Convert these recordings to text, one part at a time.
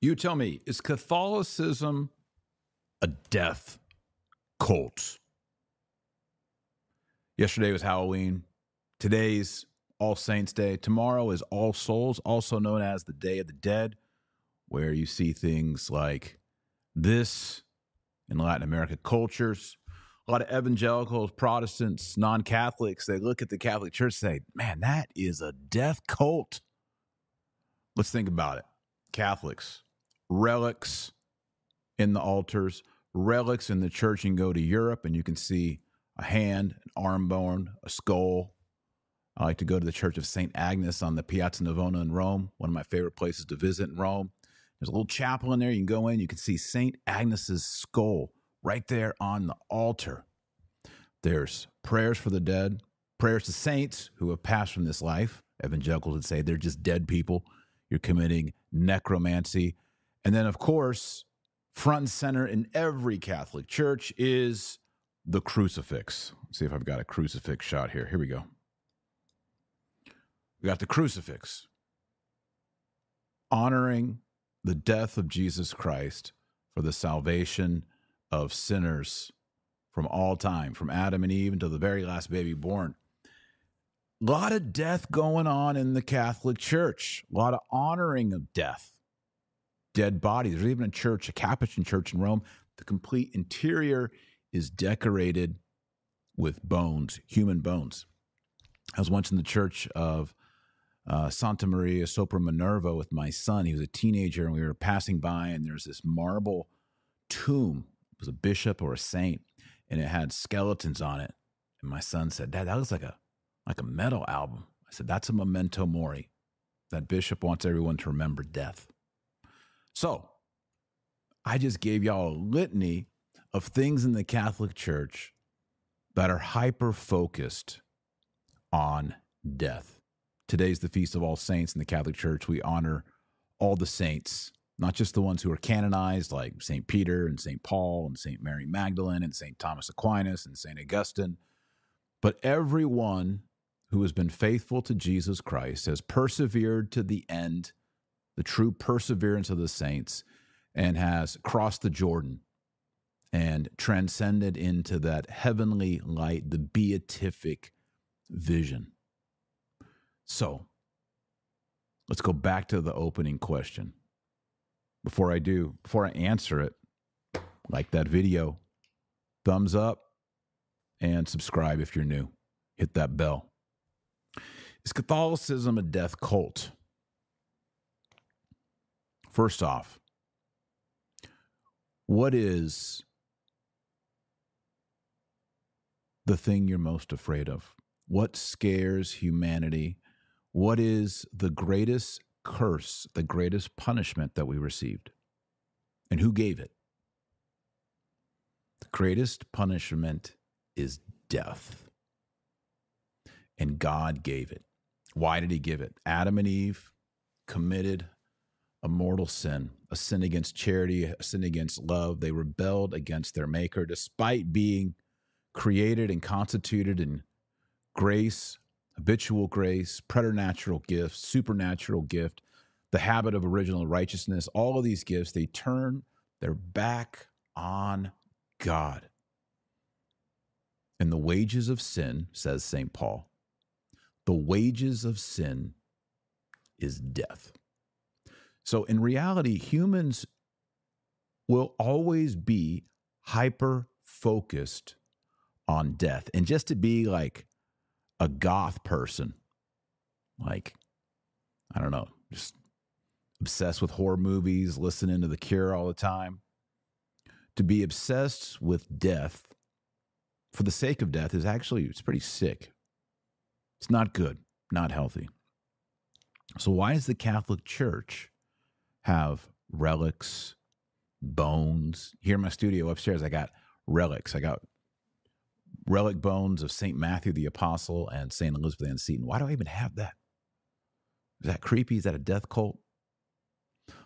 You tell me, is Catholicism a death cult? Yesterday was Halloween. Today's All Saints Day. Tomorrow is All Souls, also known as the Day of the Dead, where you see things like this in Latin America cultures. A lot of evangelicals, Protestants, non Catholics, they look at the Catholic Church and say, man, that is a death cult. Let's think about it. Catholics, relics in the altars, relics in the church. and go to Europe and you can see a hand, an arm bone, a skull. I like to go to the Church of St. Agnes on the Piazza Navona in Rome, one of my favorite places to visit in Rome. There's a little chapel in there. You can go in, you can see St. Agnes's skull right there on the altar. There's prayers for the dead, prayers to saints who have passed from this life. Evangelicals would say they're just dead people. You're committing necromancy. And then, of course, front and center in every Catholic church is the crucifix. Let's see if I've got a crucifix shot here. Here we go. We got the crucifix honoring the death of Jesus Christ for the salvation of sinners from all time, from Adam and Eve until the very last baby born. A lot of death going on in the Catholic Church, a lot of honoring of death, dead bodies. There's even a church, a Capuchin church in Rome. The complete interior is decorated with bones, human bones. I was once in the church of uh, Santa Maria sopra Minerva with my son. He was a teenager, and we were passing by, and there's this marble tomb. It was a bishop or a saint, and it had skeletons on it. And my son said, "Dad, that looks like a like a metal album." I said, "That's a memento mori. That bishop wants everyone to remember death." So, I just gave y'all a litany of things in the Catholic Church that are hyper focused on death. Today's the Feast of All Saints in the Catholic Church. We honor all the saints, not just the ones who are canonized, like St. Peter and St. Paul and St. Mary Magdalene and St. Thomas Aquinas and St. Augustine, but everyone who has been faithful to Jesus Christ, has persevered to the end, the true perseverance of the saints, and has crossed the Jordan and transcended into that heavenly light, the beatific vision. So let's go back to the opening question. Before I do, before I answer it, like that video, thumbs up, and subscribe if you're new. Hit that bell. Is Catholicism a death cult? First off, what is the thing you're most afraid of? What scares humanity what is the greatest curse, the greatest punishment that we received? And who gave it? The greatest punishment is death. And God gave it. Why did He give it? Adam and Eve committed a mortal sin, a sin against charity, a sin against love. They rebelled against their Maker despite being created and constituted in grace, habitual grace, preternatural gifts, supernatural gift, the habit of original righteousness, all of these gifts, they turn their back on God. And the wages of sin, says St. Paul, the wages of sin is death. So in reality, humans will always be hyper focused on death. And just to be like a goth person, like, I don't know, just obsessed with horror movies, listening to The Cure all the time, to be obsessed with death for the sake of death is actually it's pretty sick. It's not good, not healthy. So why is the Catholic Church have relics, bones? Here in my studio upstairs, I got relics. I got relic bones of St. Matthew the Apostle and St. Elizabeth Ann Seton. Why do I even have that? Is that creepy? Is that a death cult?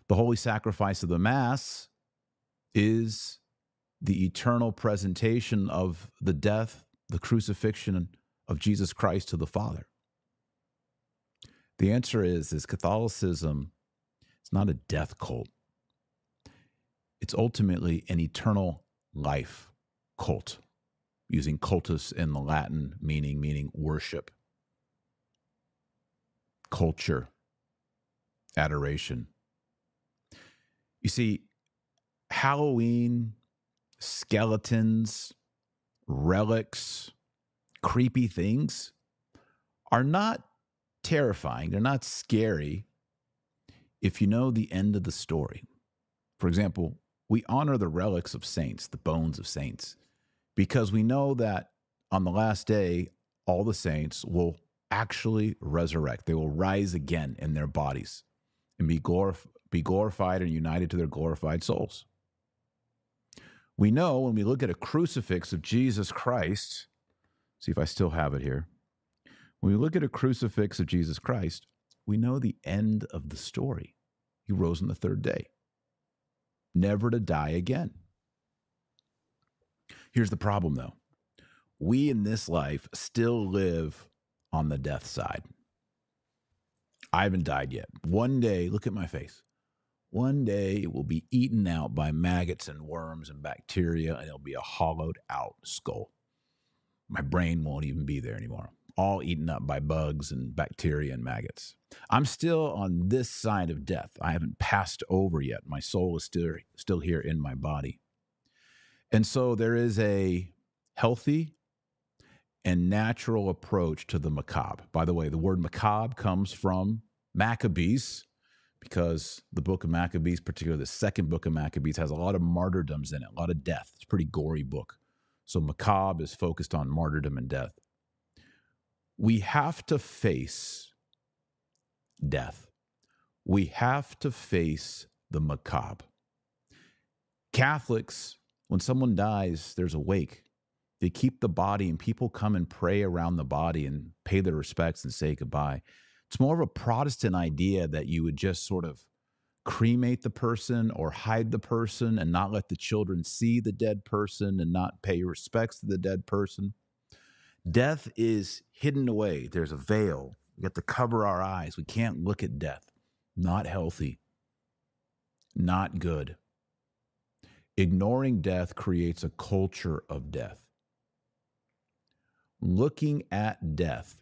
The holy sacrifice of the Mass is the eternal presentation of the death, the crucifixion of Jesus Christ to the Father. The answer is is Catholicism it's not a death cult. it's ultimately an eternal life cult, using cultus in the Latin meaning, meaning worship, culture, adoration. You see, Halloween, skeletons, relics, creepy things are not terrifying. They're not scary if you know the end of the story. For example, we honor the relics of saints, the bones of saints, because we know that on the last day, all the saints will actually resurrect. They will rise again in their bodies and be, glorif- be glorified and united to their glorified souls. We know when we look at a crucifix of Jesus Christ, see if I still have it here. When we look at a crucifix of Jesus Christ, we know the end of the story. He rose on the third day, never to die again. Here's the problem, though we in this life still live on the death side. I haven't died yet. One day, look at my face. One day it will be eaten out by maggots and worms and bacteria, and it'll be a hollowed out skull. My brain won't even be there anymore all eaten up by bugs and bacteria and maggots. I'm still on this side of death. I haven't passed over yet. My soul is still, still here in my body. And so there is a healthy and natural approach to the macabre. By the way, the word macabre comes from Maccabees because the book of Maccabees, particularly the second book of Maccabees, has a lot of martyrdoms in it, a lot of death. It's a pretty gory book. So macabre is focused on martyrdom and death we have to face death. We have to face the macabre. Catholics, when someone dies, there's a wake. They keep the body, and people come and pray around the body and pay their respects and say goodbye. It's more of a Protestant idea that you would just sort of cremate the person or hide the person and not let the children see the dead person and not pay respects to the dead person. Death is hidden away. There's a veil. We have to cover our eyes. We can't look at death. Not healthy. Not good. Ignoring death creates a culture of death. Looking at death,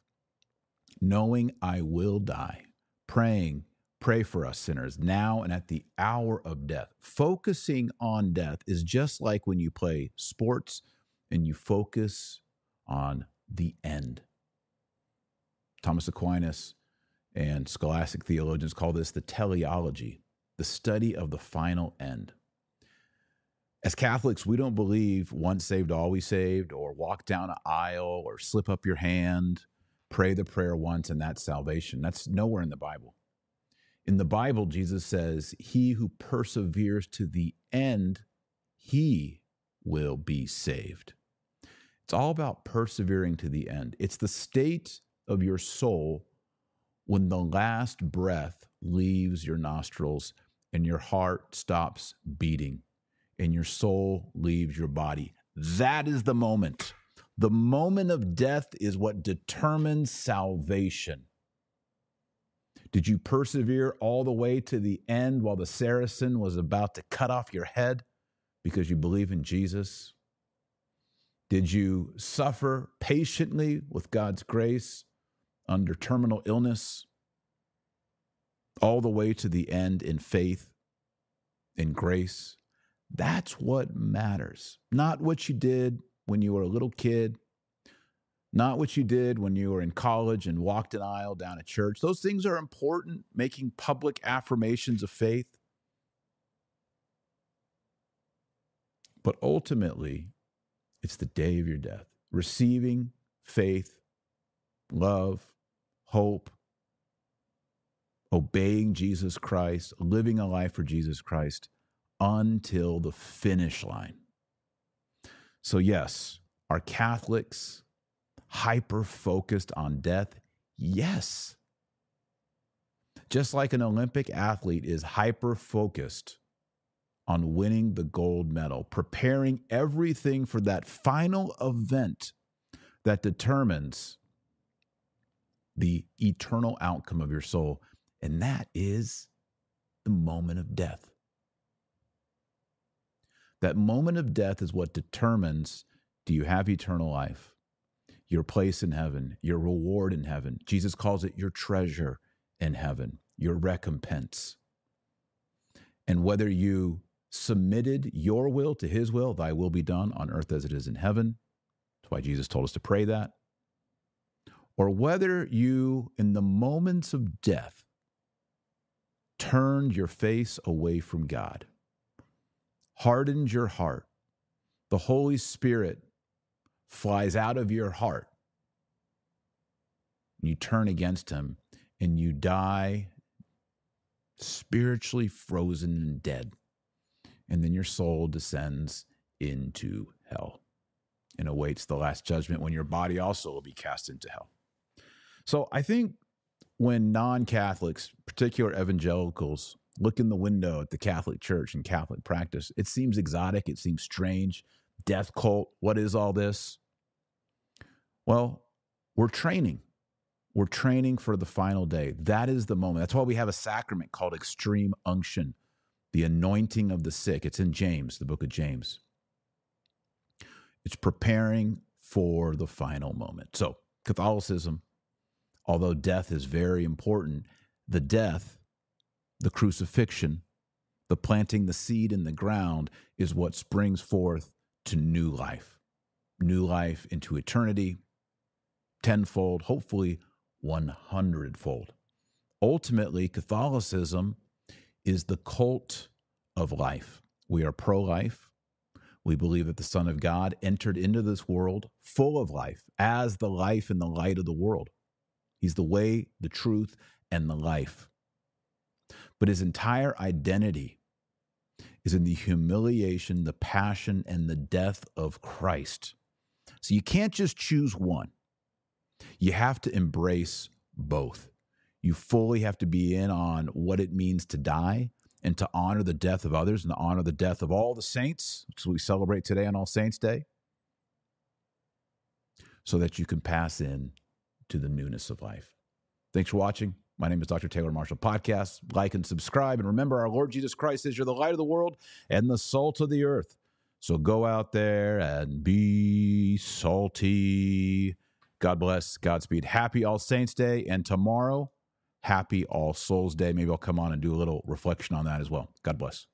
knowing I will die, praying, pray for us sinners now and at the hour of death. Focusing on death is just like when you play sports and you focus on the end. Thomas Aquinas and scholastic theologians call this the teleology, the study of the final end. As Catholics, we don't believe once saved, always saved, or walk down an aisle, or slip up your hand, pray the prayer once, and that's salvation. That's nowhere in the Bible. In the Bible, Jesus says, He who perseveres to the end, he will be saved. It's all about persevering to the end. It's the state of your soul when the last breath leaves your nostrils and your heart stops beating and your soul leaves your body. That is the moment. The moment of death is what determines salvation. Did you persevere all the way to the end while the Saracen was about to cut off your head because you believe in Jesus? Did you suffer patiently with God's grace under terminal illness all the way to the end in faith, in grace? That's what matters. Not what you did when you were a little kid, not what you did when you were in college and walked an aisle down a church. Those things are important, making public affirmations of faith. But ultimately, it's the day of your death. Receiving faith, love, hope, obeying Jesus Christ, living a life for Jesus Christ until the finish line. So, yes, are Catholics hyper focused on death? Yes. Just like an Olympic athlete is hyper focused on winning the gold medal, preparing everything for that final event that determines the eternal outcome of your soul. And that is the moment of death. That moment of death is what determines do you have eternal life, your place in heaven, your reward in heaven. Jesus calls it your treasure in heaven, your recompense. And whether you submitted your will to his will, thy will be done on earth as it is in heaven. That's why Jesus told us to pray that. Or whether you, in the moments of death, turned your face away from God, hardened your heart, the Holy Spirit flies out of your heart, and you turn against him, and you die spiritually frozen and dead. And then your soul descends into hell and awaits the last judgment when your body also will be cast into hell. So I think when non Catholics, particular evangelicals, look in the window at the Catholic Church and Catholic practice, it seems exotic, it seems strange. Death cult, what is all this? Well, we're training. We're training for the final day. That is the moment. That's why we have a sacrament called extreme unction, the anointing of the sick. It's in James, the book of James. It's preparing for the final moment. So, Catholicism, although death is very important, the death, the crucifixion, the planting the seed in the ground is what springs forth to new life, new life into eternity, tenfold, hopefully 100 fold. Ultimately, Catholicism is the cult of life. We are pro life. We believe that the Son of God entered into this world full of life as the life and the light of the world. He's the way, the truth, and the life. But his entire identity is in the humiliation, the passion, and the death of Christ. So you can't just choose one. You have to embrace both. You fully have to be in on what it means to die and to honor the death of others and to honor the death of all the saints, which we celebrate today on All Saints Day, so that you can pass in to the newness of life. Thanks for watching. My name is Dr. Taylor Marshall Podcast. Like and subscribe. And remember, our Lord Jesus Christ says you're the light of the world and the salt of the earth. So go out there and be salty. God bless. Godspeed. Happy All Saints Day. And tomorrow, happy All Souls Day. Maybe I'll come on and do a little reflection on that as well. God bless.